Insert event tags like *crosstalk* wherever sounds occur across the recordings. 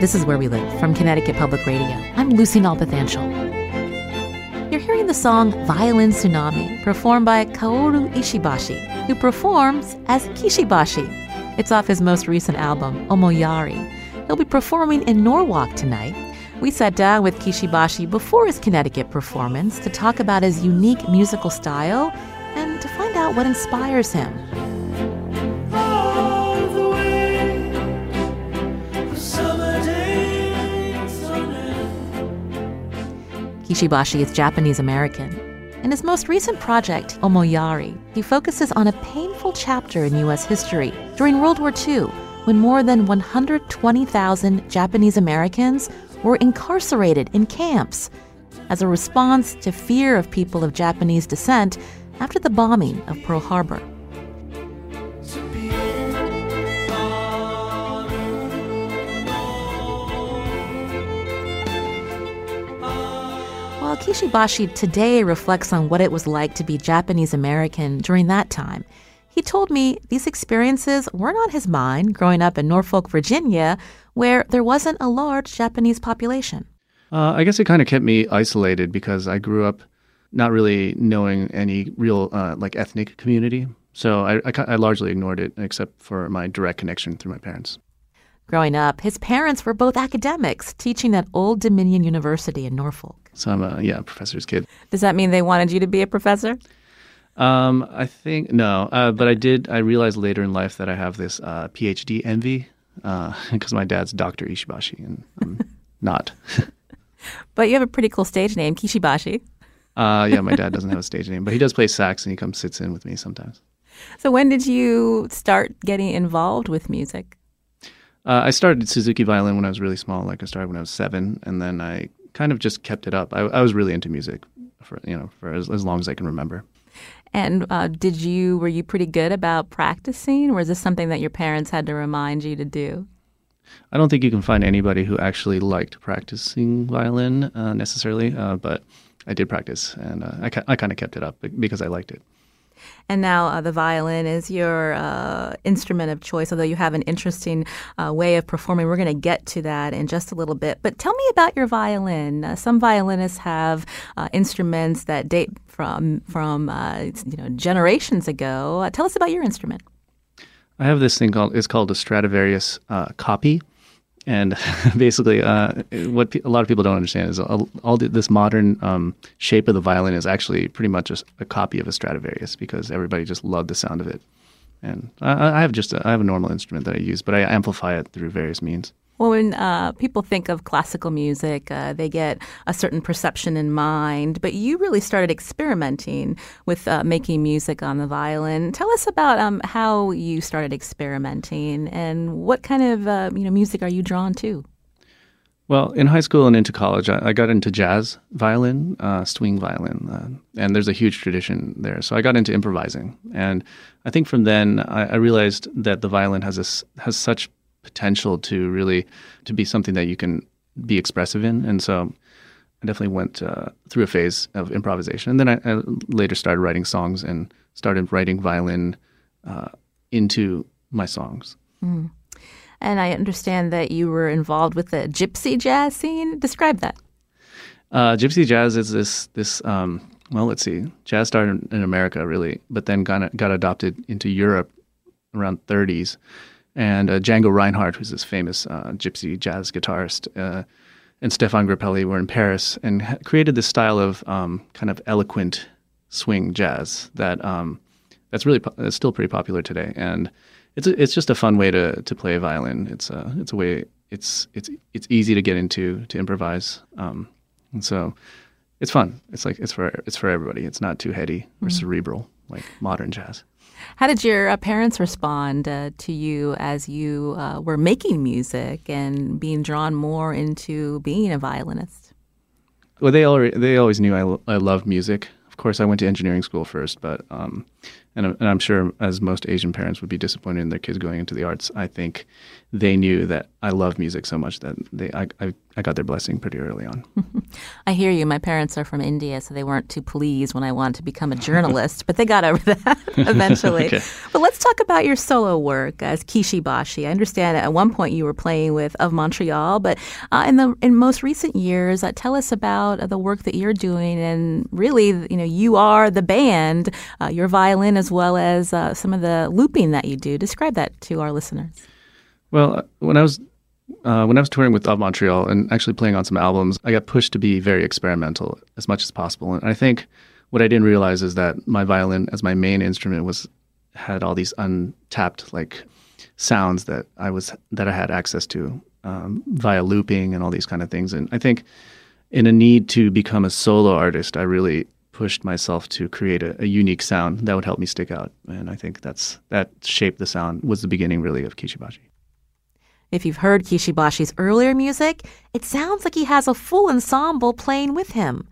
This is Where We Live from Connecticut Public Radio. I'm Lucy Nalpathanchel. You're hearing the song Violin Tsunami, performed by Kaoru Ishibashi, who performs as Kishibashi. It's off his most recent album, Omoyari. He'll be performing in Norwalk tonight. We sat down with Kishibashi before his Connecticut performance to talk about his unique musical style and to find out what inspires him. Kishibashi is Japanese American. In his most recent project, Omoyari, he focuses on a painful chapter in U.S. history during World War II when more than 120,000 Japanese Americans were incarcerated in camps as a response to fear of people of Japanese descent after the bombing of Pearl Harbor. While Kishibashi today reflects on what it was like to be Japanese American during that time, he told me these experiences weren't on his mind growing up in Norfolk, Virginia, where there wasn't a large Japanese population. Uh, I guess it kind of kept me isolated because I grew up not really knowing any real uh, like ethnic community. So I, I, I largely ignored it except for my direct connection through my parents. Growing up, his parents were both academics teaching at Old Dominion University in Norfolk. So I'm a yeah professor's kid. Does that mean they wanted you to be a professor? Um, I think no, uh, but I did. I realized later in life that I have this uh, PhD envy *laughs* because my dad's Doctor Ishibashi and I'm *laughs* not. but you have a pretty cool stage name, Kishibashi. Uh, yeah, my dad doesn't have a stage name, but he does play sax and he comes sits in with me sometimes. So when did you start getting involved with music? Uh, I started Suzuki violin when I was really small. Like I started when I was seven, and then I kind of just kept it up. I, I was really into music for you know for as, as long as I can remember. And uh, did you were you pretty good about practicing, or was this something that your parents had to remind you to do? I don't think you can find anybody who actually liked practicing violin uh, necessarily, uh, but I did practice, and uh, I, I kind of kept it up because I liked it. And now uh, the violin is your uh, instrument of choice, although you have an interesting uh, way of performing. We're going to get to that in just a little bit. But tell me about your violin. Uh, some violinists have uh, instruments that date from from uh, you know generations ago. tell us about your instrument. I have this thing called it's called a Stradivarius copy and *laughs* basically, uh, what pe- a lot of people don't understand is all, all this modern um, shape of the violin is actually pretty much a, a, copy of a Stradivarius because everybody just loved the sound of it. And I, I have just a, I have a normal instrument that I use, but I amplify it through various means. Well, when uh, people think of classical music, uh, they get a certain perception in mind. But you really started experimenting with uh, making music on the violin. Tell us about um, how you started experimenting and what kind of uh, you know music are you drawn to? Well, in high school and into college, I, I got into jazz violin, uh, swing violin, uh, and there's a huge tradition there. So I got into improvising, and I think from then I, I realized that the violin has this has such potential to really to be something that you can be expressive in. And so I definitely went uh, through a phase of improvisation. And then I, I, later started writing songs and started writing violin uh, into my songs. Mm. And I understand that you were involved with the gypsy jazz scene. Describe that. Uh, gypsy jazz is this this um, well, let's see. Jazz started in America really, but then got got adopted into Europe around 30s and uh, Django Reinhardt, who's this famous uh, gypsy jazz guitarist, uh, and Stéphane Grappelli were in Paris and ha- created this style of um, kind of eloquent swing jazz that um, that's really po- that's still pretty popular today. And it's a, it's just a fun way to to play a violin. It's a it's a way it's it's it's easy to get into to improvise, um, and so it's fun. It's like it's for it's for everybody. It's not too heady or mm-hmm. cerebral like modern jazz. How did your uh, parents respond uh, to you as you uh, were making music and being drawn more into being a violinist? Well, they already they always knew I, I loved music. Of course, I went to engineering school first, but um, and, and I'm sure as most Asian parents would be disappointed in their kids going into the arts. I think they knew that I love music so much that they I, I, I got their blessing pretty early on. *laughs* I hear you. My parents are from India, so they weren't too pleased when I wanted to become a journalist, but they got over *laughs* that *laughs* eventually. okay. But let's talk about your solo work as Kishi Bashi. I understand at one point you were playing with Of Montreal, but uh, in the in most recent years, uh, tell us about uh, the work that you're doing. And really, you know, you are the band, uh, your violin as well as uh, some of the looping that you do. Describe that to our listeners. Well, when I was uh, when I was touring with Of Montreal and actually playing on some albums, I got pushed to be very experimental as much as possible. And I think what I didn't realize is that my violin, as my main instrument, was had all these untapped like sounds that I was that I had access to um, via looping and all these kind of things. And I think in a need to become a solo artist, I really pushed myself to create a, a, unique sound that would help me stick out. And I think that's that shaped the sound was the beginning really of Kishi Bashi. If you've heard Kishibashi's earlier music, it sounds like he has a full ensemble playing with him.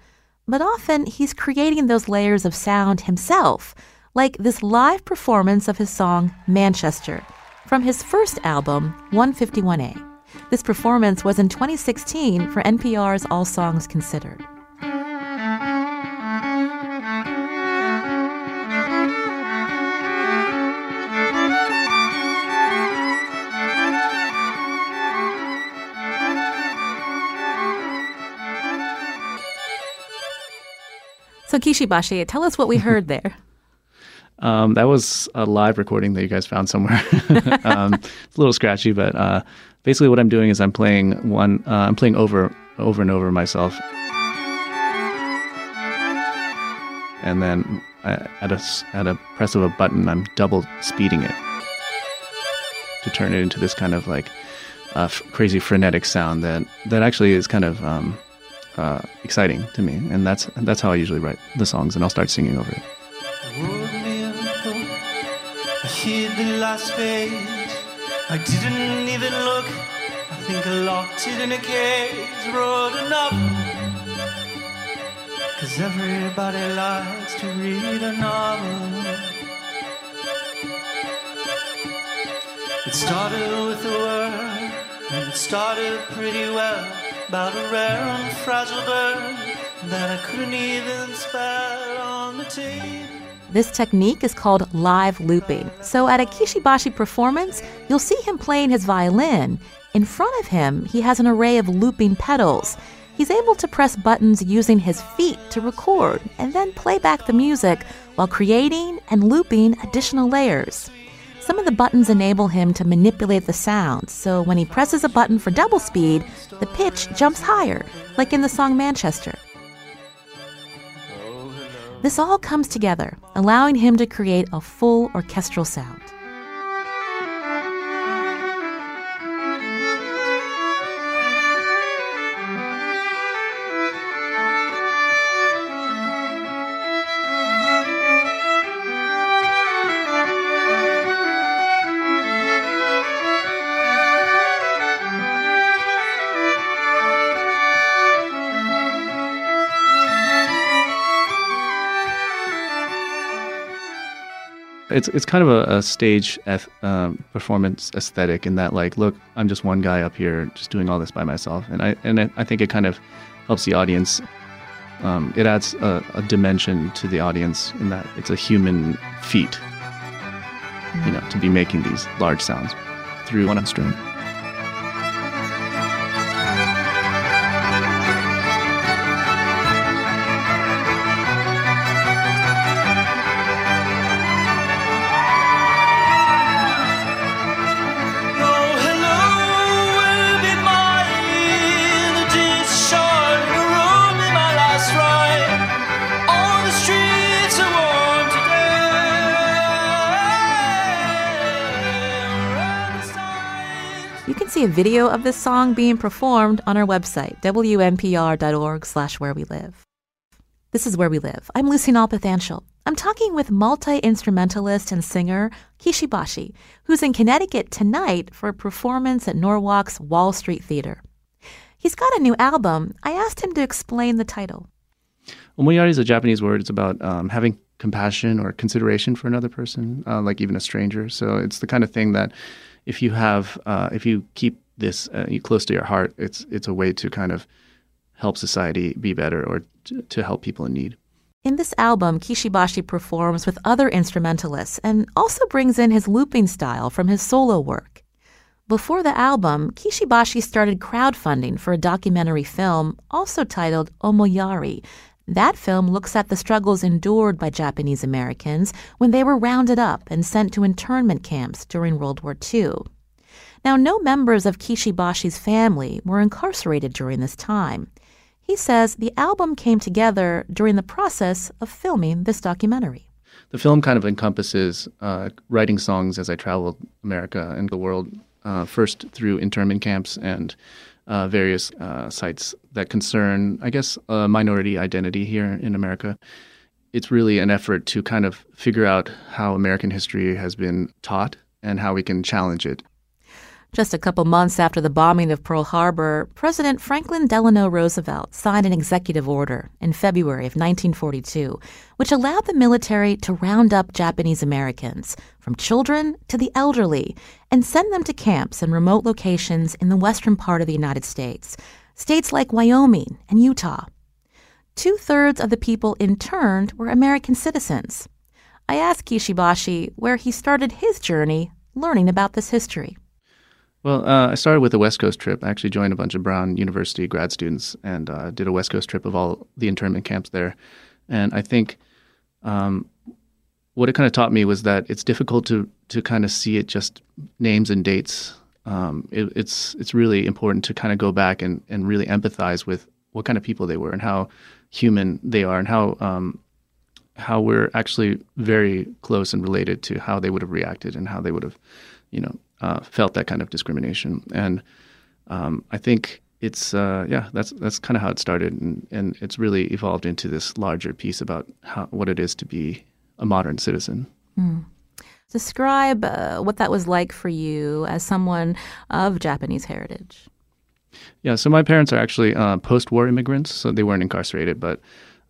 But often he's creating those layers of sound himself, like this live performance of his song Manchester from his first album, 151A. This performance was in 2016 for NPR's All Songs Considered. So Kishibashi, tell us what we heard *laughs* there. Um, that was a live recording that you guys found somewhere. *laughs* um, it's a little scratchy, but uh, basically what I'm doing is I'm playing one. Uh, I'm playing over, over and over myself, and then at a at a press of a button, I'm double speeding it to turn it into this kind of like uh, f- crazy frenetic sound that that actually is kind of um, uh, exciting to me, and that's that's how I usually write the songs, and I'll start singing over it. I didn't even look. I think I locked it in a cage. Wrote enough. Cause everybody likes to read a novel. It started with a word, and it started pretty well about a rare and fragile bird that I couldn't even spell on the tape. This technique is called live looping. So at a Kishibashi performance, you'll see him playing his violin. In front of him, he has an array of looping pedals. He's able to press buttons using his feet to record and then play back the music while creating and looping additional layers. Some of the buttons enable him to manipulate the sound, so when he presses a button for double speed, the pitch jumps higher, like in the song Manchester. This all comes together, allowing him to create a full orchestral sound. It's it's kind of a, a stage eth- um, performance aesthetic in that like look I'm just one guy up here just doing all this by myself and I and I think it kind of helps the audience um, it adds a, a, dimension to the audience in that it's a human feat you know to be making these large sounds through one string. Video of this song being performed on our website, wnpr.org slash where we live. This is Where We Live. I'm Lucy Nalpathanchel. I'm talking with multi-instrumentalist and singer Kishi Bashi, who's in Connecticut tonight for a performance at Norwalk's Wall Street Theater. He's got a new album. I asked him to explain the title. Omoyari is a Japanese word. It's about um, having compassion or consideration for another person, uh, like even a stranger. So it's the kind of thing that if you have, uh, if you keep this uh, close to your heart, it's it's a way to kind of help society be better or to, to help people in need. In this album, Kishi Bashi performs with other instrumentalists and also brings in his looping style from his solo work. Before the album, Kishi Bashi started crowdfunding for a documentary film also titled Omoyari. That film looks at the struggles endured by Japanese Americans when they were rounded up and sent to internment camps during World War II. Now, no members of Kishibashi's family were incarcerated during this time. He says the album came together during the process of filming this documentary. The film kind of encompasses uh, writing songs as I traveled America and the world, uh, first through internment camps and uh, various uh, sites that concern, I guess, minority identity here in America. It's really an effort to kind of figure out how American history has been taught and how we can challenge it just a couple months after the bombing of Pearl Harbor, President Franklin Delano Roosevelt signed an executive order in February of 1942, which allowed the military to round up Japanese Americans, from children to the elderly, and send them to camps in remote locations in the western part of the United States, states like Wyoming and Utah. Two thirds of the people interned were American citizens. I asked Kishi Bashi where he started his journey learning about this history. Well, uh, I started with a West Coast trip. I actually joined a bunch of Brown University grad students and uh, did a West Coast trip of all the internment camps there. And I think um, what it kind of taught me was that it's difficult to to kind of see it just names and dates. Um, it, it's it's really important to kind of go back and, and really empathize with what kind of people they were and how human they are and how um, how we're actually very close and related to how they would have reacted and how they would have, you know, uh, felt that kind of discrimination. And um, I think it's uh, yeah, that's that's kind of how it started, and, and it's really evolved into this larger piece about how, what it is to be a modern citizen. Mm. Describe uh, what that was like for you as someone of Japanese heritage. Yeah, so my parents are actually uh, post-war immigrants, so they weren't incarcerated, but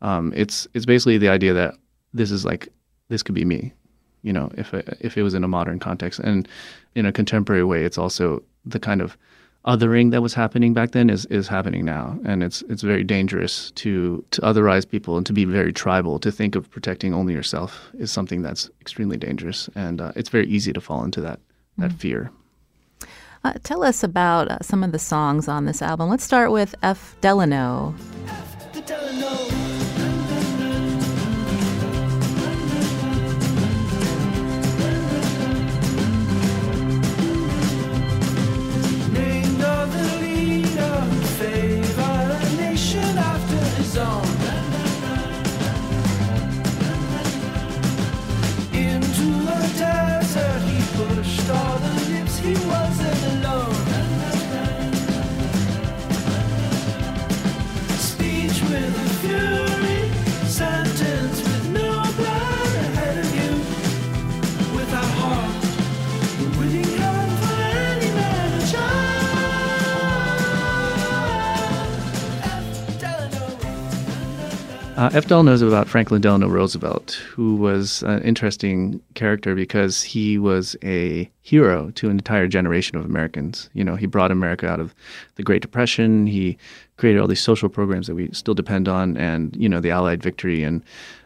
um, it's it's basically the idea that this is like this could be me you know, if it, if it was in a modern context. And in a contemporary way, it's also the kind of othering that was happening back then is, is happening now. And it's it's very dangerous to to otherize people and to be very tribal. To think of protecting only yourself is something that's extremely dangerous. And uh, it's very easy to fall into that, that mm. fear. Uh, tell us about uh, some of the songs on this album. Let's start with F. Delano. F. Delano. Uh, F. Is about Franklin Delano Roosevelt, who was an interesting character because he was a hero to an entire generation of Americans. You know, he brought America out of the Great Depression. He created all these social programs that we still depend on, and you know, the Allied victory. And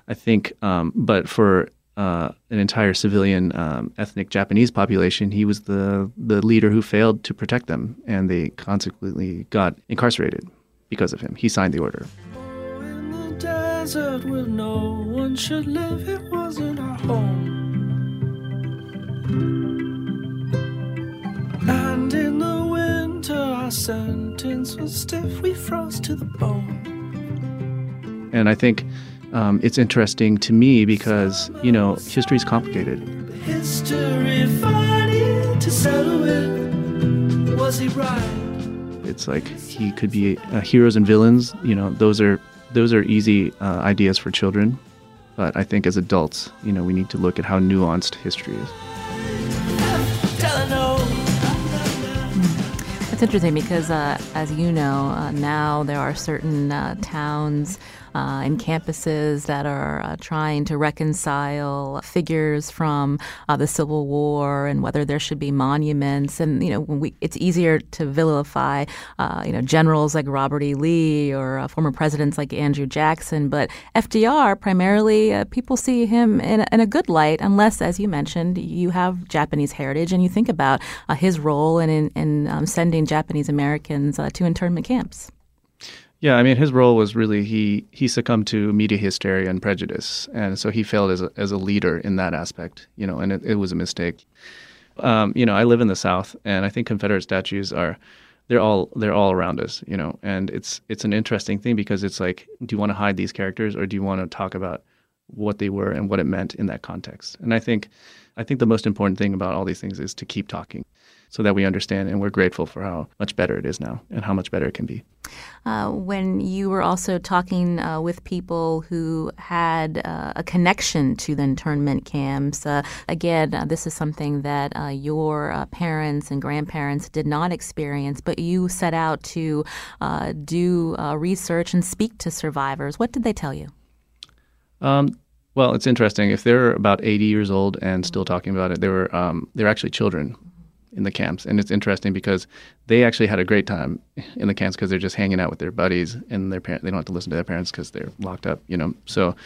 I think, um, but for uh, an entire civilian um, ethnic Japanese population, he was the the leader who failed to protect them, and they consequently got incarcerated because of him. He signed the order desert where no one should live. It wasn't our home. And in the winter, our sentence was stiff. We froze to the bone. And I think um, it's interesting to me because, you know, history is complicated. History fighting to settle with was he right? It's like he could be uh, heroes and villains. You know, those are those are easy uh, ideas for children, but I think as adults, you know, we need to look at how nuanced history is. It's interesting because, uh, as you know, uh, now there are certain uh, towns uh, and campuses that are uh, trying to reconcile figures from uh, the Civil War and whether there should be monuments. And you know, we, it's easier to vilify, uh, you know, generals like Robert E. Lee or uh, former presidents like Andrew Jackson. But FDR, primarily, uh, people see him in, in, a good light, unless, as you mentioned, you have Japanese heritage and you think about his role in, in, in um, sending Japanese Americans to internment camps. Yeah, I mean, his role was really he he succumbed to media hysteria and prejudice, and so he failed as a, as a leader in that aspect. You know, and it, it was a mistake. Um, you know, I live in the South, and I think Confederate statues are they're all they're all around us. You know, and it's it's an interesting thing because it's like, do you want to hide these characters, or do you want to talk about what they were and what it meant in that context? And I think I think the most important thing about all these things is to keep talking so that we understand and we're grateful for how much better it is now and how much better it can be. Uh, when you were also talking uh, with people who had uh, a connection to the internment camps, uh, again, uh, this is something that uh, your parents and grandparents did not experience, but you set out to do research and speak to survivors. What did they tell you? Um, well, it's interesting. If they're about 80 years old and still talking about it, they were um, they're actually children in the camps, and it's interesting because they actually had a great time in the camps because they're just hanging out with their buddies and their parents. They don't have to listen to their parents because they're locked up, you know. So,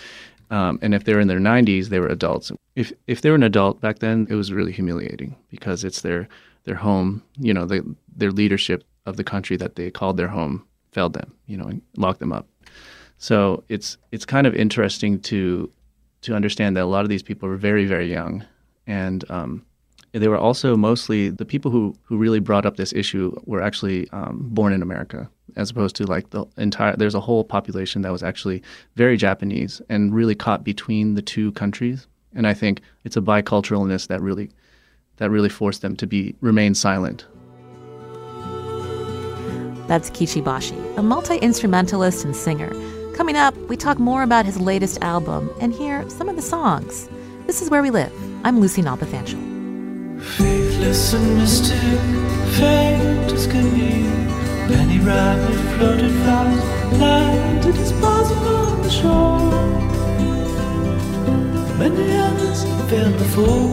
um, and if they're in their 90s, they were adults. If if they were an adult back then, it was really humiliating because it's their their home. You know, the, their leadership of the country that they called their home failed them. You know, and locked them up. So it's it's kind of interesting to to understand that a lot of these people were very very young, and um, they were also mostly the people who, who really brought up this issue were actually um, born in America, as opposed to like the entire. There's a whole population that was actually very Japanese and really caught between the two countries. And I think it's a biculturalness that really that really forced them to be remain silent. That's Kishi Bashi, a multi instrumentalist and singer. Coming up, we talk more about his latest album and hear some of the songs. This is Where We Live. I'm Lucy Nalpathanchel. Faithless and mystic, faint as can be. Penny rabbit floated fast, landed his bosom on the shore. Many others failed before.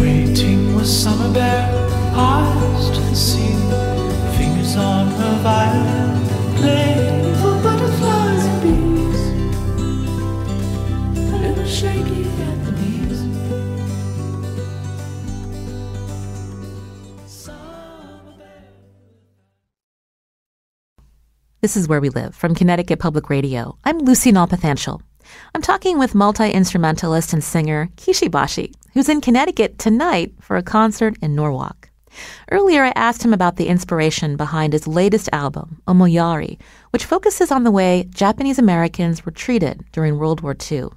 Waiting was summer bare, eyes to the sea, fingers on her violin, playing for butterflies and bees. A little shaky. This is Where We Live from Connecticut Public Radio. I'm Lucy Nalpathanchel. I'm talking with multi-instrumentalist and singer Kishi Bashi, who's in Connecticut tonight for a concert in Norwalk. Earlier, I asked him about the inspiration behind his latest album, Omoyari, which focuses on the way Japanese Americans were treated during World War II.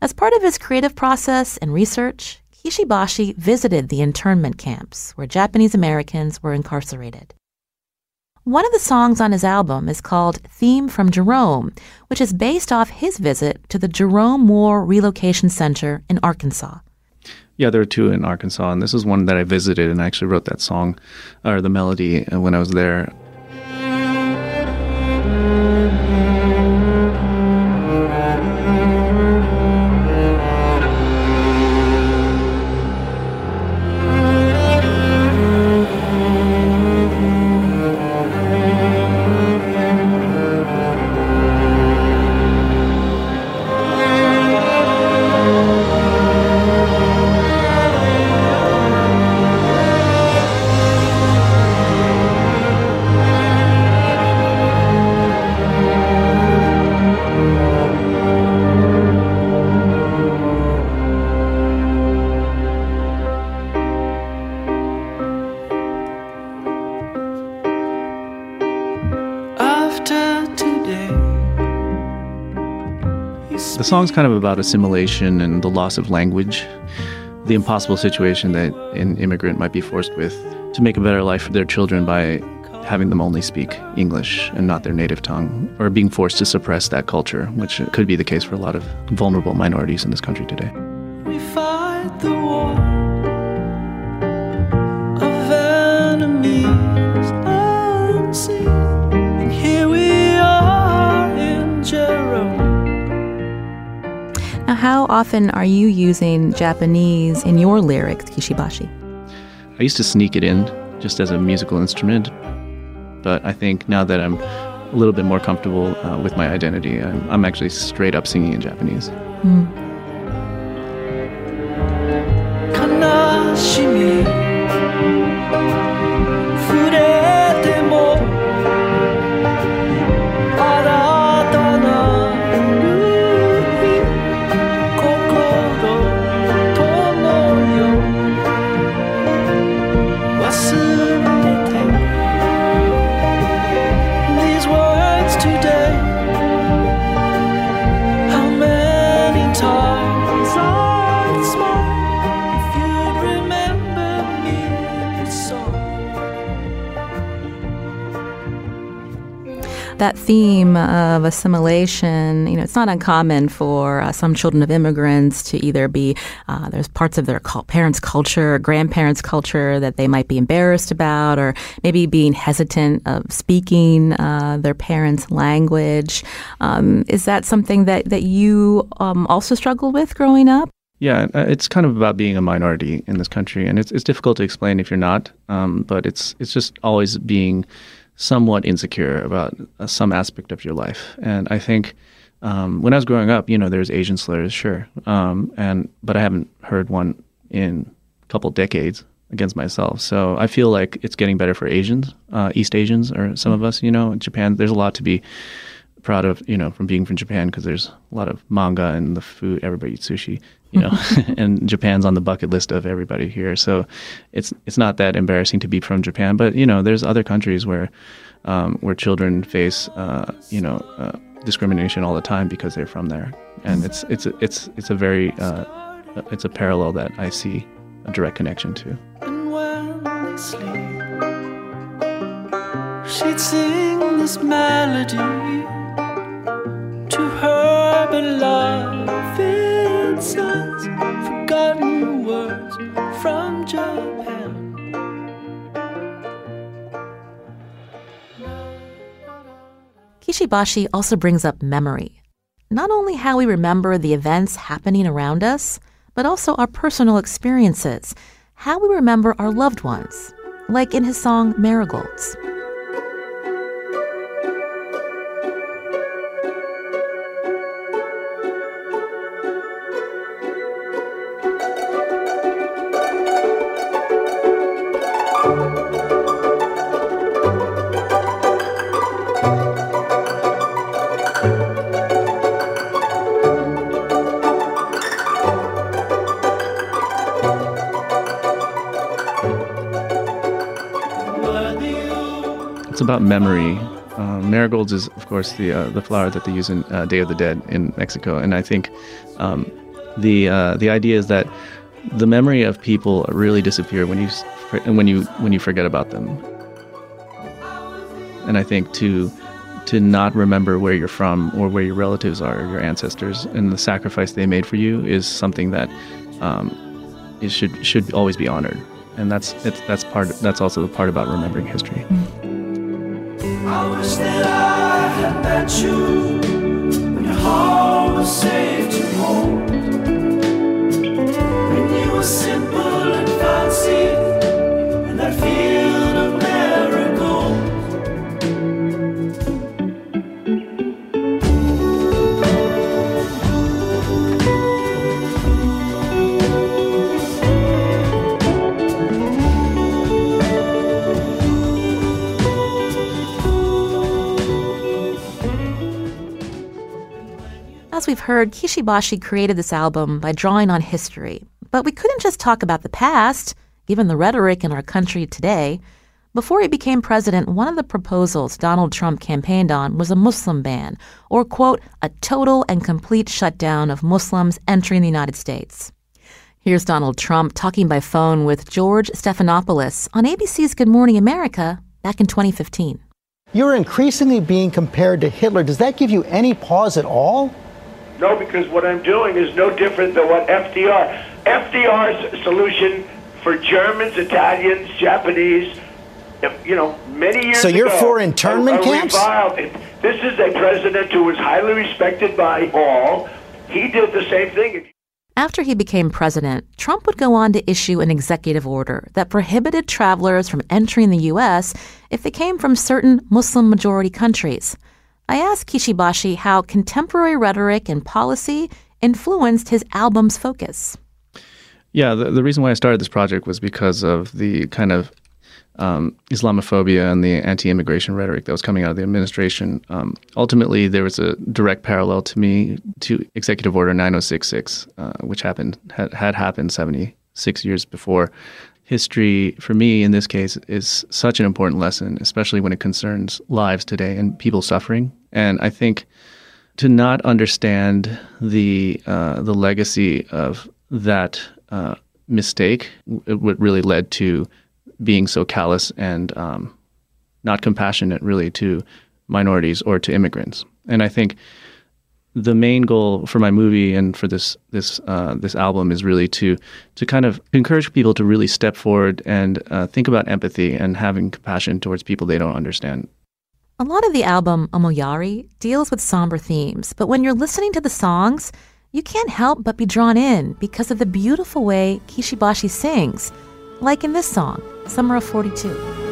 As part of his creative process and research, Kishi Bashi visited the internment camps where Japanese Americans were incarcerated. One of the songs on his album is called Theme from Jerome, which is based off his visit to the Jerome War Relocation Center in Arkansas. Yeah, there are two in Arkansas, and this is one that I visited, and I actually wrote that song or the melody uh, when I was there. Song's kind of about assimilation and the loss of language. The impossible situation that an immigrant might be forced with to make a better life for their children by having them only speak English and not their native tongue, or being forced to suppress that culture, which could be the case for a lot of vulnerable minorities in this country today. Often are you using Japanese in your lyrics, Kishibashi? I used to sneak it in just as a musical instrument, but I think now that I'm a little bit more comfortable uh, with my identity, I'm, I'm actually straight up singing in Japanese. 悲 That theme of assimilation, you know, it's not uncommon for uh, some children of immigrants to either be, uh, there's parts of their parents' culture grandparents' culture that they might be embarrassed about, or maybe being hesitant of speaking uh, their parents' language. Um, is that something that, that you um, also struggle with growing up? Yeah, uh, it's kind of about being a minority in this country, and it's it's difficult to explain if you're not. Um, but it's it's just always being somewhat insecure about uh, some aspect of your life. And I think um, when I was growing up, you know, there's Asian slurs, sure, um, and but I haven't heard one in a couple decades against myself. So I feel like it's getting better for Asians, uh, East Asians, or some of us. You know, in Japan, there's a lot to be proud of, you know, from being from Japan because there's a lot of manga and the food. Everybody eats sushi, you know, *laughs* and Japan's on the bucket list of everybody here. So it's it's not that embarrassing to be from Japan, but you know, there's other countries where um, where children face, uh, you know, uh, discrimination all the time because they're from there, and it's it's it's it's a very uh, it's a parallel that I see a direct connection to. And when they sleep, she'd sing this melody to her forgotten words from Japan. Kishibashi also brings up memory. Not only how we remember the events happening around us, but also our personal experiences, how we remember our loved ones, like in his song Marigolds. It's about memory. Uh, marigolds is, of course, the uh, the flower that they use in uh, Day of the Dead in Mexico, and I think um, the uh, the idea is that the memory of people really disappear when you when you when you forget about them. And I think to to not remember where you're from or where your relatives are, or your ancestors, and the sacrifice they made for you is something that um, it should should always be honored. And that's that's part that's also the part about remembering history. I safe to hold. When you were simple heard, Kishibashi created this album by drawing on history. But we couldn't just talk about the past, given the rhetoric in our country today. Before he became president, one of the proposals Donald Trump campaigned on was a Muslim ban, or, quote, a total and complete shutdown of Muslims entering the United States. Here's Donald Trump talking by phone with George Stephanopoulos on ABC's Good Morning America back in 2015. You're increasingly being compared to Hitler. Does that give you any pause at all? No, because what I'm doing is no different than what FDR. FDR's solution for Germans, Italians, Japanese, you know, many years So you're ago, for internment a, a camps? reviled- This is a president who was highly respected by all. He did the same thing. After he became president, Trump would go on to issue an executive order that prohibited travelers from entering the U.S. if they came from certain Muslim majority countries. I asked Kishibashi how contemporary rhetoric and policy influenced his album's focus. Yeah, the, the reason why I started this project was because of the kind of um, Islamophobia and the anti-immigration rhetoric that was coming out of the administration. Um, ultimately, there was a direct parallel to me to Executive Order 9066, uh, which happened had, had happened 76 years before. History, for me, in this case, is such an important lesson, especially when it concerns lives today and people suffering. And I think to not understand the uh, the legacy of that uh, mistake, what really led to being so callous and um, not compassionate, really, to minorities or to immigrants. And I think the main goal for my movie and for this this uh, this album is really to to kind of encourage people to really step forward and uh, think about empathy and having compassion towards people they don't understand. A lot of the album Omoyari deals with somber themes, but when you're listening to the songs, you can't help but be drawn in because of the beautiful way Kishibashi sings, like in this song, Summer of 42.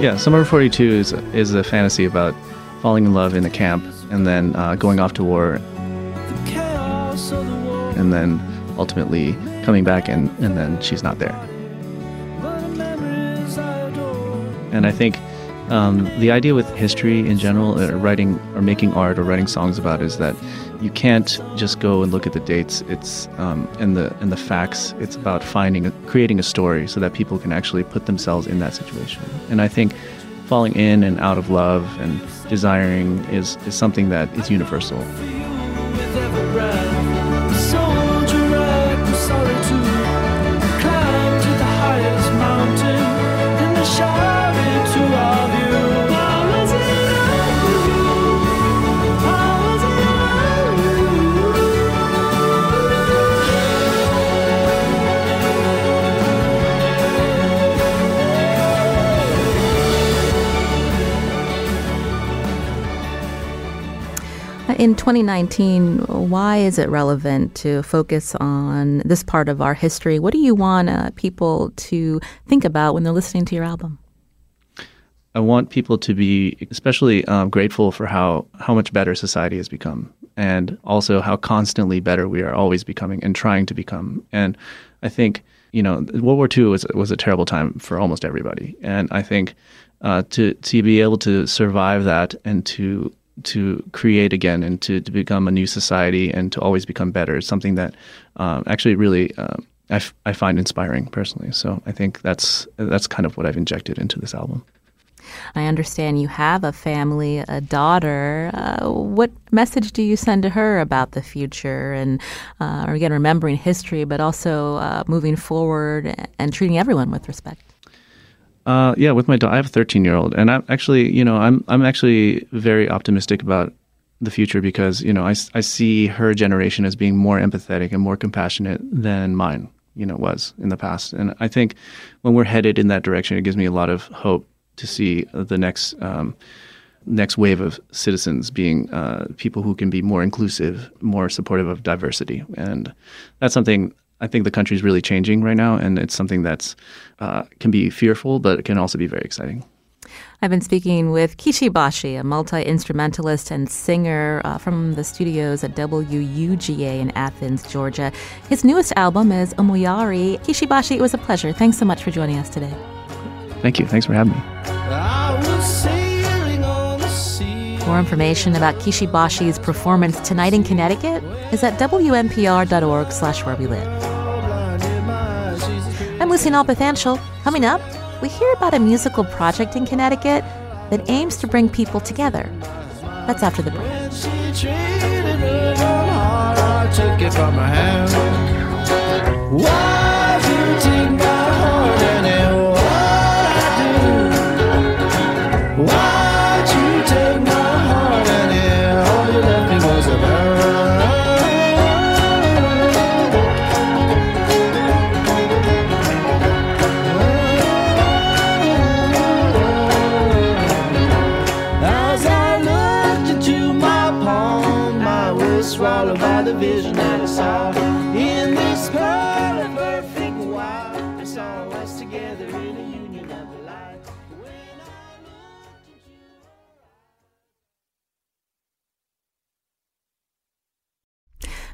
Yeah, Summer of 42 is, is a fantasy about falling in love in a camp and then uh, going off to war and then ultimately coming back and, and then she's not there. And I think um, the idea with history in general, uh, writing or making art or writing songs about, is that you can't just go and look at the dates. It's um, and the and the facts. It's about finding, creating a story so that people can actually put themselves in that situation. And I think falling in and out of love and desiring is is something that is universal. In 2019, why is it relevant to focus on this part of our history? What do you want uh, people to think about when they're listening to your album? I want people to be especially um, grateful for how how much better society has become, and also how constantly better we are always becoming and trying to become. And I think you know World War II was was a terrible time for almost everybody, and I think uh, to to be able to survive that and to to create again and to, to become a new society and to always become better is something that um, actually really uh, I, f- I find inspiring personally. So I think that's that's kind of what I've injected into this album. I understand you have a family, a daughter. Uh, what message do you send to her about the future and, uh, again, remembering history, but also uh, moving forward and treating everyone with respect? Uh, yeah, with my daughter, I have a 13 year old, and I'm actually, you know, I'm I'm actually very optimistic about the future because you know I, I see her generation as being more empathetic and more compassionate than mine, you know, was in the past, and I think when we're headed in that direction, it gives me a lot of hope to see the next um, next wave of citizens being uh, people who can be more inclusive, more supportive of diversity, and that's something I think the country is really changing right now, and it's something that's uh, can be fearful, but it can also be very exciting. I've been speaking with Kishi Bashi, a multi instrumentalist and singer uh, from the studios at WUGA in Athens, Georgia. His newest album is Omoyari. Kishi Bashi, it was a pleasure. Thanks so much for joining us today. Thank you. Thanks for having me. More information about Kishibashi's performance tonight in Connecticut is at wnpr.org slash where we live. I'm Lucy Nalpathanchil. Coming up, we hear about a musical project in Connecticut that aims to bring people together. That's after the break. her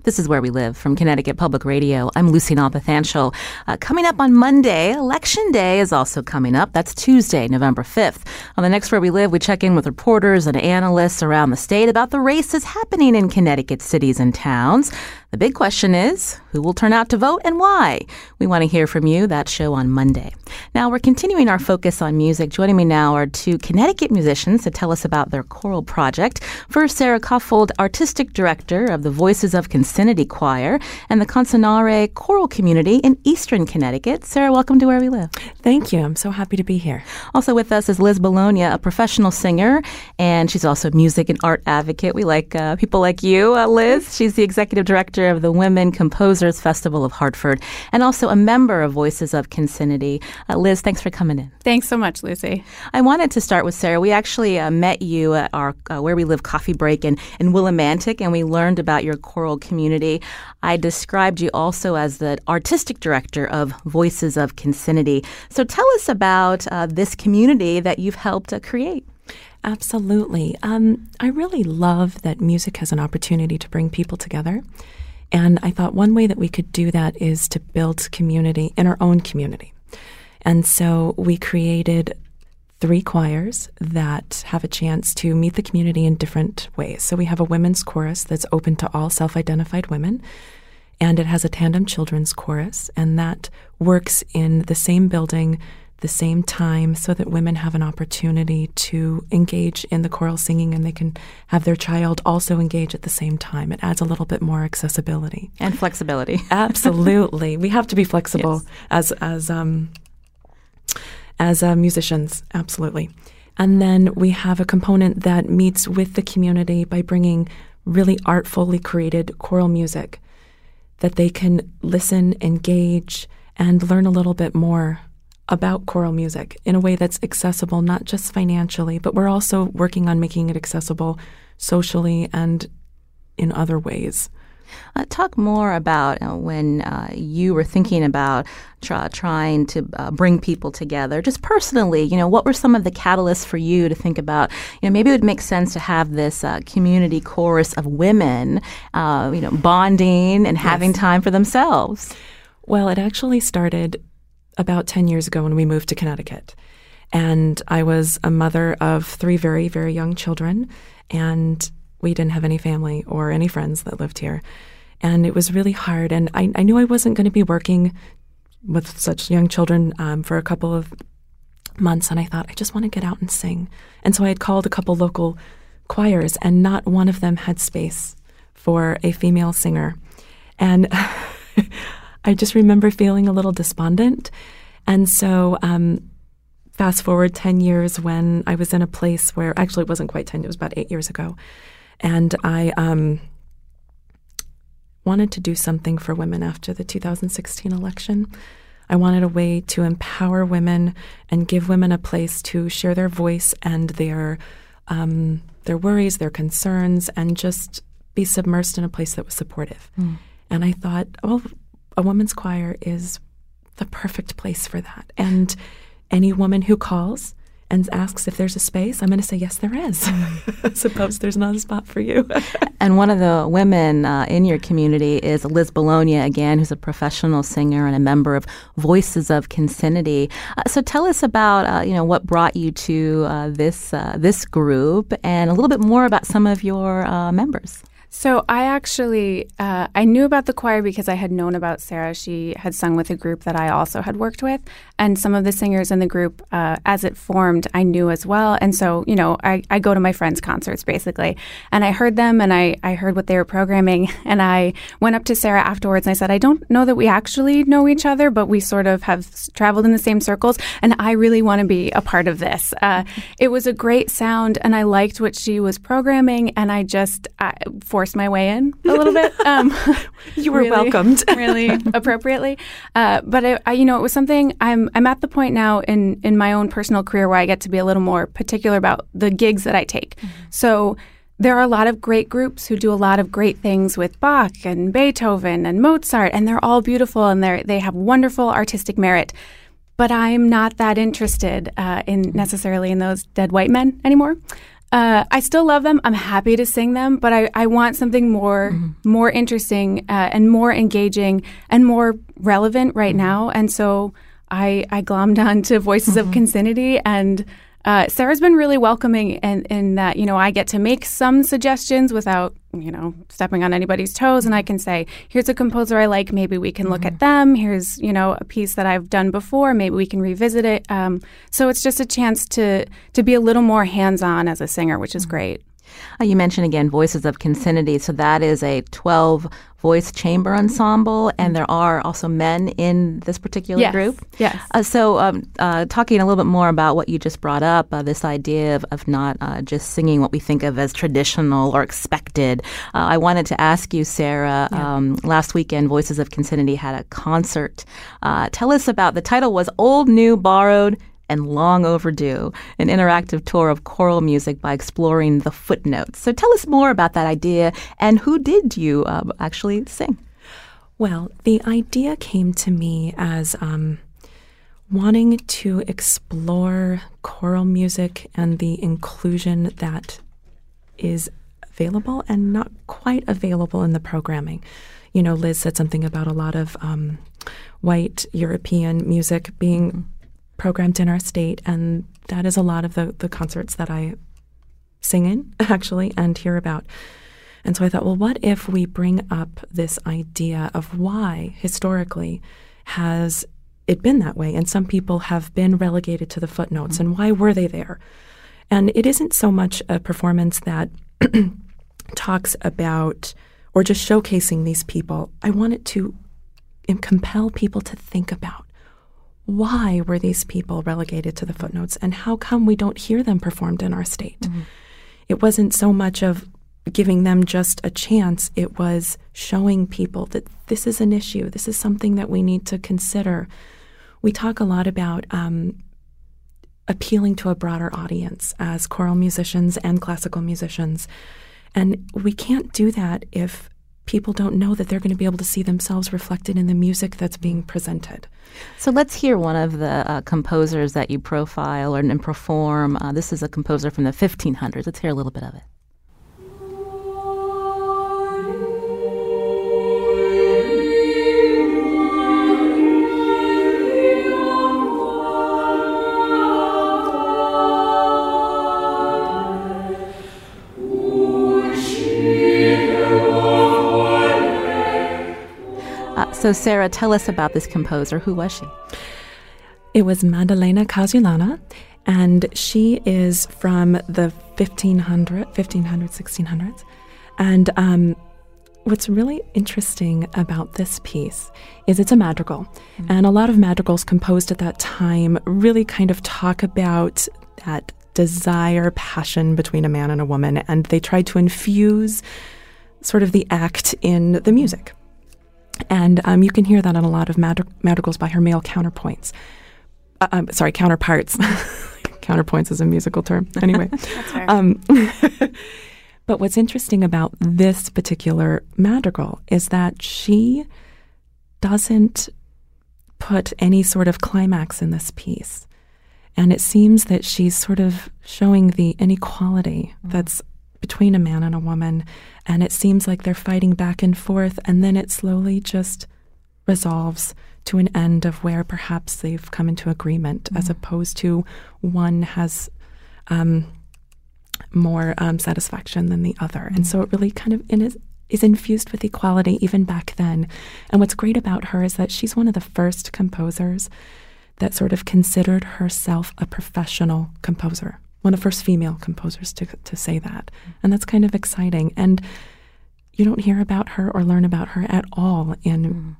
This is Where We Live from Connecticut Public Radio. I'm Lucy Nalpathanchil. Uh, coming up on Monday, Election Day is also coming up. That's Tuesday, November 5th. On the next Where We Live, we check in with reporters and analysts around the state about the races happening in Connecticut cities and towns. The big question is who will turn out to vote and why? We want to hear from you. That show on Monday. Now, we're continuing our focus on music. Joining me now are two Connecticut musicians to tell us about their choral project. First, Sarah Kuffold, Artistic Director of the Voices of Concinnity Choir and the Concinnare choral community in Eastern Connecticut. Sarah, welcome to Where We Live. Thank you. I'm so happy to be here. Also with us is Liz Bologna, a professional singer, and she's also a music and art advocate. We like uh, people like you, uh, Liz. She's the executive director of the Women Composers Festival of Hartford and also a member of Voices of Concinnity. Uh, Liz, thanks for coming in. Thanks so much, Lucy. I wanted to start with Sarah. We actually uh, met you at our uh, Where We Live coffee break in, in Willimantic, and we learned about your choral community. I described you also as the artistic director of Voices of Concinnity. So tell us about uh, this community that you've helped uh, create. Absolutely. Um, I really love that music has an opportunity to bring people together. And I thought one way that we could do that is to build community in our own community. And so we created three choirs that have a chance to meet the community in different ways. So we have a women's chorus that's open to all self identified women, and it has a tandem children's chorus, and that works in the same building, the same time, so that women have an opportunity to engage in the choral singing and they can have their child also engage at the same time. It adds a little bit more accessibility and flexibility. *laughs* Absolutely. we have to be flexible Yes. as, as, um, as uh, musicians, absolutely. And then we have a component that meets with the community by bringing really artfully created choral music that they can listen, engage, and learn a little bit more about choral music in a way that's accessible, not just financially, but we're also working on making it accessible socially and in other ways. Uh, talk more about uh, when uh, you were thinking about try, trying to uh, bring people together, just personally. You know, what were some of the catalysts for you to think about? You know, maybe it would make sense to have this uh, community chorus of women, uh, you know, bonding and having time for themselves. Well, it actually started about 10 years ago when we moved to Connecticut. And I was a mother of three very, very young children. And we didn't have any family or any friends that lived here. And it was really hard. And I, I knew I wasn't going to be working with such young children um, for a couple of months. And I thought, I just want to get out and sing. And so I had called a couple local choirs, and not one of them had space for a female singer. And *laughs* I just remember feeling a little despondent. And so, um, fast forward 10 years when I was in a place where actually it wasn't quite 10, it was about eight years ago. And I um, wanted to do something for women after the 2016 election. I wanted a way to empower women and give women a place to share their voice and their um, their worries, their concerns, and just be submersed in a place that was supportive. And I thought, well, a women's choir is the perfect place for that. And any woman who calls and asks if there's a space, I'm going to say, yes, there is. *laughs* Suppose there's not a spot for you. *laughs* and one of the women uh, in your community is Liz Bologna, again, who's a professional singer and a member of Voices of Concinnity. Uh, so tell us about, uh, you know, what brought you to uh, this, uh, this group and a little bit more about some of your uh, members. So I actually uh, I knew about the choir because I had known about Sarah. She had sung with a group that I also had worked with, and some of the singers in the group, uh, as it formed, I knew as well. And so you know, I, I go to my friends' concerts basically, and I heard them, and I I heard what they were programming, *laughs* and I went up to Sarah afterwards, and I said, I don't know that we actually know each other, but we sort of have traveled in the same circles, and I really want to be a part of this. Uh, it was a great sound, and I liked what she was programming, and I just I, forced my way in a little bit. *laughs* Um, you were really, welcomed, really *laughs* appropriately. Uh, but it, I, you know, it was something. I'm I'm at the point now in in my own personal career where I get to be a little more particular about the gigs that I take. Mm-hmm. So there are a lot of great groups who do a lot of great things with Bach and Beethoven and Mozart, and they're all beautiful and they they have wonderful artistic merit. But I'm not that interested uh, in necessarily in those dead white men anymore. Uh, I still love them. I'm happy to sing them, but I, I want something more mm-hmm. more interesting uh, and more engaging and more relevant right mm-hmm. now. And so I I glommed on to Voices mm-hmm. of Concinnity and uh, Sarah's been really welcoming in, in that, you know, I get to make some suggestions without, you know, stepping on anybody's toes. And I can say, here's a composer I like. Maybe we can mm-hmm. look at them. Here's, you know, a piece that I've done before. Maybe we can revisit it. Um, so it's just a chance to, to be a little more hands on as a singer, which is mm-hmm. great. Uh, you mentioned again Voices of Concinnity. So that is a 12 voice chamber ensemble, and there are also men in this particular yes. group. Yes. Uh, so, um, uh, talking a little bit more about what you just brought up, uh, this idea of, of not uh, just singing what we think of as traditional or expected. Uh, I wanted to ask you, Sarah. Yeah. Um, last weekend, Voices of Concinnity had a concert. tell us about the title was Old, New, Borrowed and Long Overdue, an interactive tour of choral music by exploring the footnotes. So tell us more about that idea and who did you uh, actually sing? Well, the idea came to me as um, wanting to explore choral music and the inclusion that is available and not quite available in the programming. You know, Liz said something about a lot of um, white European music being mm-hmm programmed in our state, and that is a lot of the, the concerts that I sing in, *laughs* actually, and hear about. And so I thought, well, what if we bring up this idea of why historically has it been that way? And some people have been relegated to the footnotes, mm-hmm. and why were they there? And it isn't so much a performance that *clears throat* talks about or just showcasing these people. I want it to compel people to think about why were these people relegated to the footnotes and how come we don't hear them performed in our state? Mm-hmm. It wasn't so much of giving them just a chance, it was showing people that this is an issue, this is something that we need to consider. We talk a lot about um, appealing to a broader audience as choral musicians and classical musicians. And we can't do that if people don't know that they're going to be able to see themselves reflected in the music that's being presented. So let's hear one of the uh, composers that you profile and, perform. Uh, this is a composer from the 1500s. Let's hear a little bit of it. So, Sarah, tell us about this composer. Who was she? It was Maddalena Casulana, and she is from the 1500, 1500 1600s. And um, what's really interesting about this piece is it's a madrigal. Mm-hmm. And a lot of madrigals composed at that time really kind of talk about that desire, passion between a man and a woman. And they try to infuse sort of the act in the music. And um, you can hear that in a lot of madrigals by her male counterpoints. Uh, um, sorry, counterparts. *laughs* Counterpoints is a musical term. *laughs* Anyway. um, *laughs* but what's interesting about this particular madrigal is that she doesn't put any sort of climax in this piece. And it seems that she's sort of showing the inequality that's between a man and a woman. And it seems like they're fighting back and forth. And then it slowly just resolves to an end of where perhaps they've come into agreement as opposed to one has um, more um, satisfaction than the other. And so it really kind of in is, is infused with equality even back then. And what's great about her is that she's one of the first composers that sort of considered herself a professional composer, one of the first female composers to, to say that. And that's kind of exciting. And you don't hear about her or learn about her at all in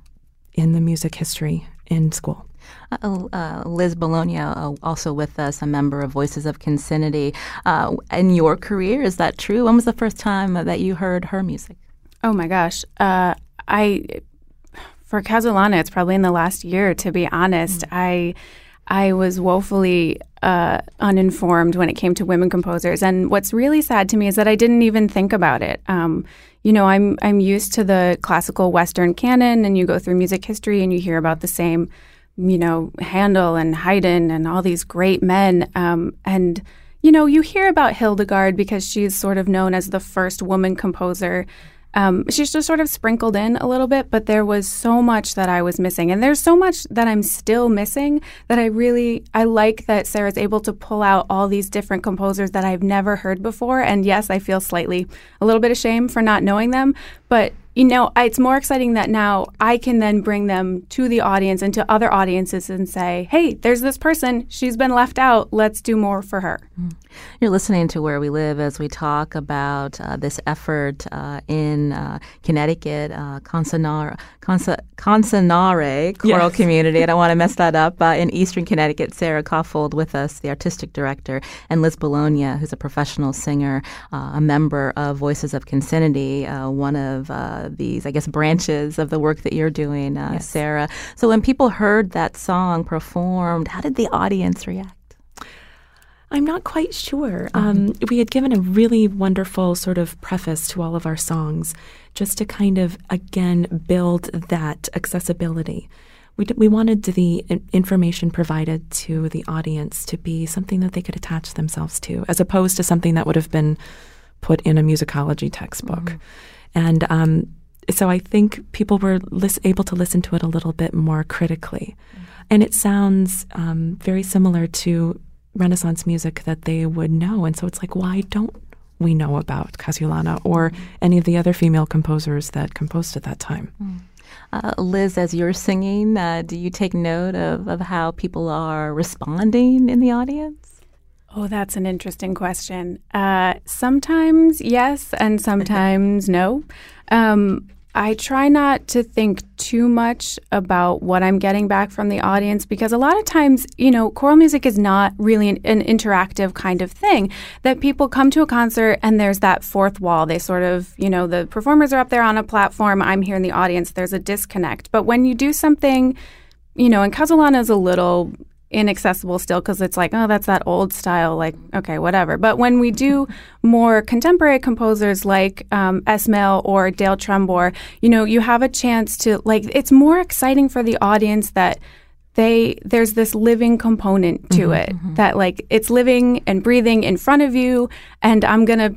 in the music history in school. Uh, uh, Liz Bologna, uh, also with us, a member of Voices of Concinnity. Uh, in your career, is that true? When was the first time that you heard her music? Oh my gosh. Uh, I for Casulana, it's probably in the last year. To be honest, I I was woefully uh, uninformed when it came to women composers, and what's really sad to me is that I didn't even think about it. Um, you know, I'm I'm used to the classical Western canon, and you go through music history and you hear about the same, you know, Handel and Haydn and all these great men, um, and you know, you hear about Hildegard because she's sort of known as the first woman composer. Um, she's just sort of sprinkled in a little bit, but there was so much that I was missing, and there's so much that I'm still missing that I really I like that Sarah's able to pull out all these different composers that I've never heard before. And yes, I feel slightly a little bit of shame for not knowing them, but you know, it's more exciting that now I can then bring them to the audience and to other audiences and say, "Hey, there's this person. She's been left out. Let's do more for her." You're listening to Where We Live as we talk about uh, this effort uh, in uh, Connecticut, uh, Consa, Concinnare Choral Yes. Community. I don't want to mess that up. Uh, in Eastern Connecticut, Sarah Koffold with us, the artistic director, and Liz Bologna, who's a professional singer, uh, a member of Voices of Concinnity, uh, one of uh, these, I guess, branches of the work that you're doing, uh, Sarah. So when people heard that song performed, how did the audience react? I'm not quite sure. Um, we had given a really wonderful sort of preface to all of our songs, just to kind of again build that accessibility. We, d- we wanted the information provided to the audience to be something that they could attach themselves to, as opposed to something that would have been put in a musicology textbook. And um, so I think people were lis- able to listen to it a little bit more critically. And it sounds um, very similar to Renaissance music that they would know. And so it's like, why don't we know about Casulana or any of the other female composers that composed at that time? Uh, Liz, as you're singing, uh, do you take note of, of how people are responding in the audience? Oh, that's an interesting question. Uh, sometimes yes, and sometimes no. Um, I try not to think too much about what I'm getting back from the audience because a lot of times, you know, choral music is not really an, an interactive kind of thing. That people come to a concert and there's that fourth wall. They sort of, you know, the performers are up there on a platform. I'm here in the audience. There's a disconnect. But when you do something, you know, and Casulana is a little inaccessible still because it's like, oh, that's that old style, like, okay, whatever. But when we do *laughs* more contemporary composers like um, Esmail or Dale Trumbore, you know, you have a chance to, like, it's more exciting for the audience that they there's this living component to it that like it's living and breathing in front of you and i'm gonna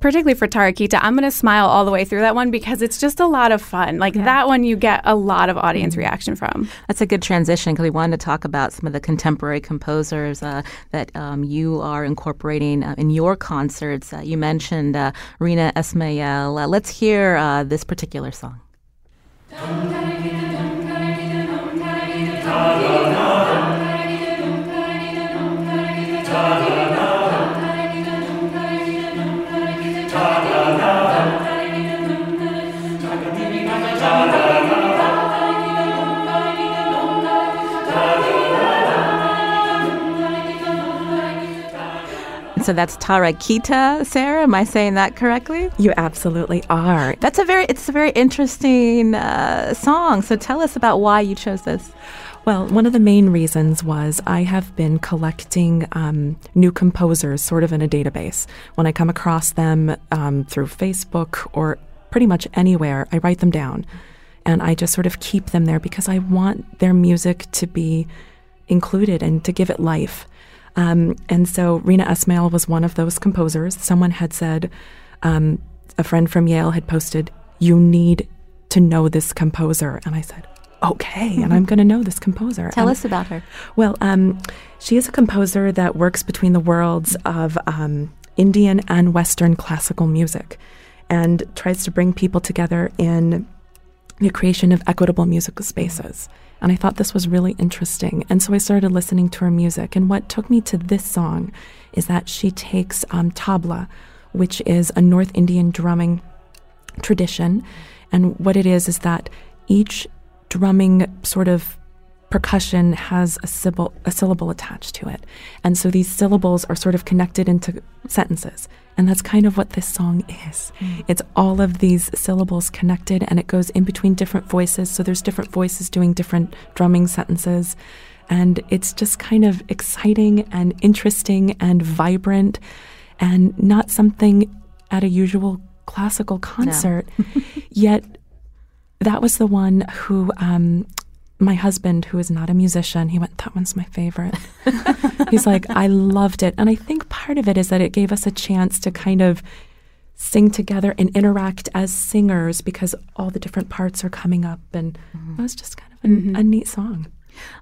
particularly for TaReKiTa i'm gonna smile all the way through that one because it's just a lot of fun like that one you get a lot of audience reaction from That's a good transition because we wanted to talk about some of the contemporary composers uh, that um, you are incorporating uh, in your concerts. Uh, you mentioned uh, Reena Esmail. Uh, let's hear uh, this particular song. So that's TaReKiTa, Sarah. Am I saying that correctly? You absolutely are. That's a very it's a very interesting uh, song. So tell us about why you chose this. Well, one of the main reasons was I have been collecting um, new composers sort of in a database. When I come across them um, through Facebook or pretty much anywhere, I write them down. And I just sort of keep them there because I want their music to be included and to give it life. Um, and so Reena Esmail was one of those composers. Someone had said, um, a friend from Yale had posted, You need to know this composer. And I said, Okay, and I'm going to know this composer. Tell And- us about her. well, um, she is a composer that works between the worlds of um, Indian and Western classical music and tries to bring people together in the creation of equitable musical spaces. And I thought this was really interesting. And so I started listening to her music. And what took me to this song is that she takes um, tabla, which is a North Indian drumming tradition. And what it is is that each drumming sort of percussion has a syllable, a syllable attached to it. And so these syllables are sort of connected into sentences. And that's kind of what this song is. Mm. It's all of these syllables connected and it goes in between different voices. So there's different voices doing different drumming sentences. And it's just kind of exciting and interesting and vibrant and not something at a usual classical concert. *laughs* Yet that was the one who um, my husband, who is not a musician, he went, That one's my favorite. *laughs* He's like, I loved it. And I think part of it is that it gave us a chance to kind of sing together and interact as singers because all the different parts are coming up. And it was just kind of a, a neat song.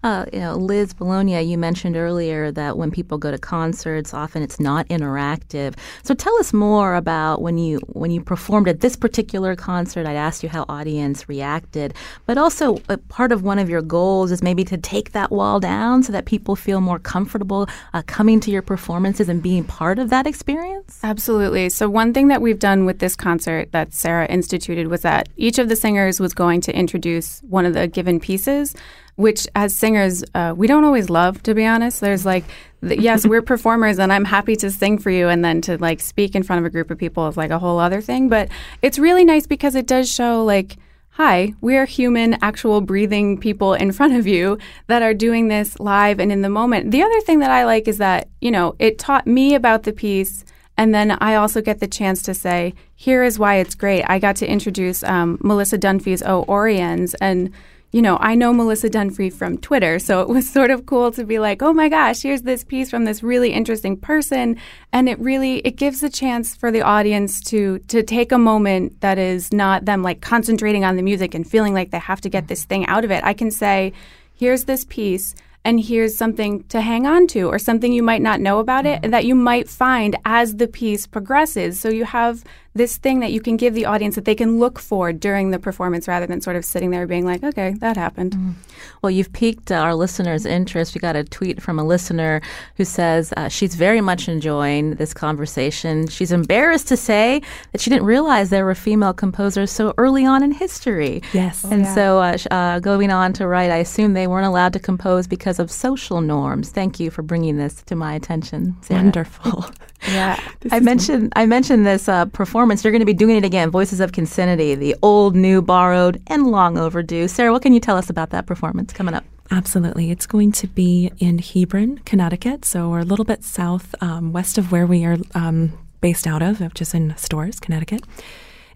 Uh, you know, Liz Bologna, you mentioned earlier that when people go to concerts, often it's not interactive. So tell us more about when you when you performed at this particular concert. I'd asked you how audience reacted, but also uh, part of one of your goals is maybe to take that wall down so that people feel more comfortable uh, coming to your performances and being part of that experience. Absolutely. So, one thing that we've done with this concert that Sarah instituted was that each of the singers was going to introduce one of the given pieces, which as singers, uh, we don't always love, to be honest. There's like, the, yes, we're *laughs* performers and I'm happy to sing for you. And then to like speak in front of a group of people is like a whole other thing. But it's really nice because it does show like, Hi, we are human, actual breathing people in front of you that are doing this live and in the moment. The other thing that I like is that, you know, it taught me about the piece. And then I also get the chance to say, here is why it's great. I got to introduce um, Melissa Dunphy's Oh Oriens. And, you know, I know Melissa Dunphy from Twitter. So it was *laughs* sort of cool to be like, oh my gosh, here's this piece from this really interesting person. And it really, it gives a chance for the audience to, to take a moment that is not them like concentrating on the music and feeling like they have to get this thing out of it. I can say, here's this piece and here's something to hang on to or something you might not know about it mm-hmm. that you might find as the piece progresses. So you have this thing that you can give the audience that they can look for during the performance rather than sort of sitting there being like, okay, that happened. Well, you've piqued our listeners' interest. We got a tweet from a listener who says uh, she's very much enjoying this conversation. She's embarrassed to say that she didn't realize there were female composers so early on in history. Yes. And so, uh, uh, going on to write, I assume they weren't allowed to compose because of social norms. Thank you for bringing this to my attention. Sarah. Wonderful. *laughs* Yeah. *laughs* I mentioned I mentioned this uh, performance. You're going to be doing it again. Voices of Concinnity, the old, new, borrowed, and long overdue. Sarah, what can you tell us about that performance coming up? Absolutely. It's going to be in Hebron, Connecticut. So we're a little bit south, um, west of where we are um, based out of, which is in Storrs, Connecticut.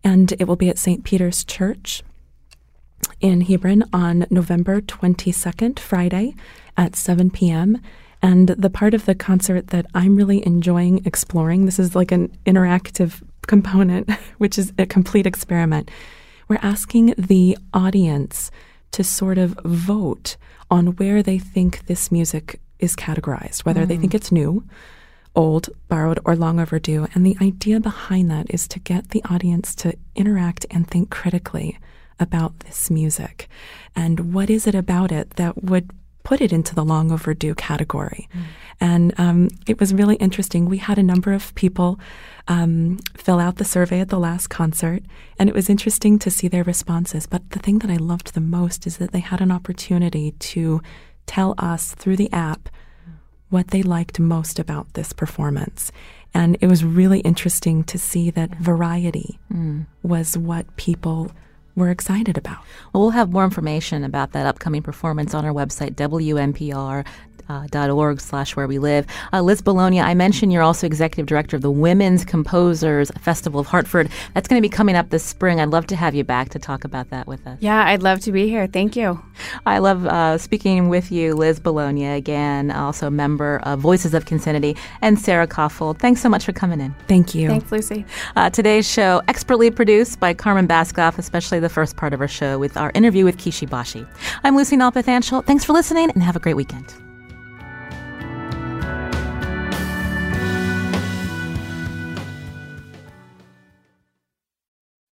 And it will be at St. Peter's Church in Hebron on November 22nd, Friday at 7 p.m. And the part of the concert that I'm really enjoying exploring, this is like an interactive component, *laughs* which is a complete experiment. We're asking the audience to sort of vote on where they think this music is categorized, whether they mm. think it's new, old, borrowed, or long overdue. And the idea behind that is to get the audience to interact and think critically about this music. And what is it about it that would put it into the long overdue category? And um, it was really interesting. We had a number of people um, fill out the survey at the last concert, and it was interesting to see their responses. But the thing that I loved the most is that they had an opportunity to tell us through the app what they liked most about this performance. And it was really interesting to see that variety was what people we're excited about. Well, we'll have more information about that upcoming performance on our website, WNPR uh, org slash where we live. Uh, Liz Bologna, I mentioned you're also executive director of the Women's Composers Festival of Hartford. That's going to be coming up this spring. I'd love to have you back to talk about that with us. Yeah, I'd love to be here. Thank you. I love uh, speaking with you, Liz Bologna, again, also a member of Voices of Concinnity, and Sarah Koffold. Thanks so much for coming in. Thank you. Thanks, Lucy. Uh, today's show, expertly produced by Carmen Baskauf, especially the first part of our show with our interview with Kishi Bashi. I'm Lucy Nalpathanchil. Thanks for listening and have a great weekend.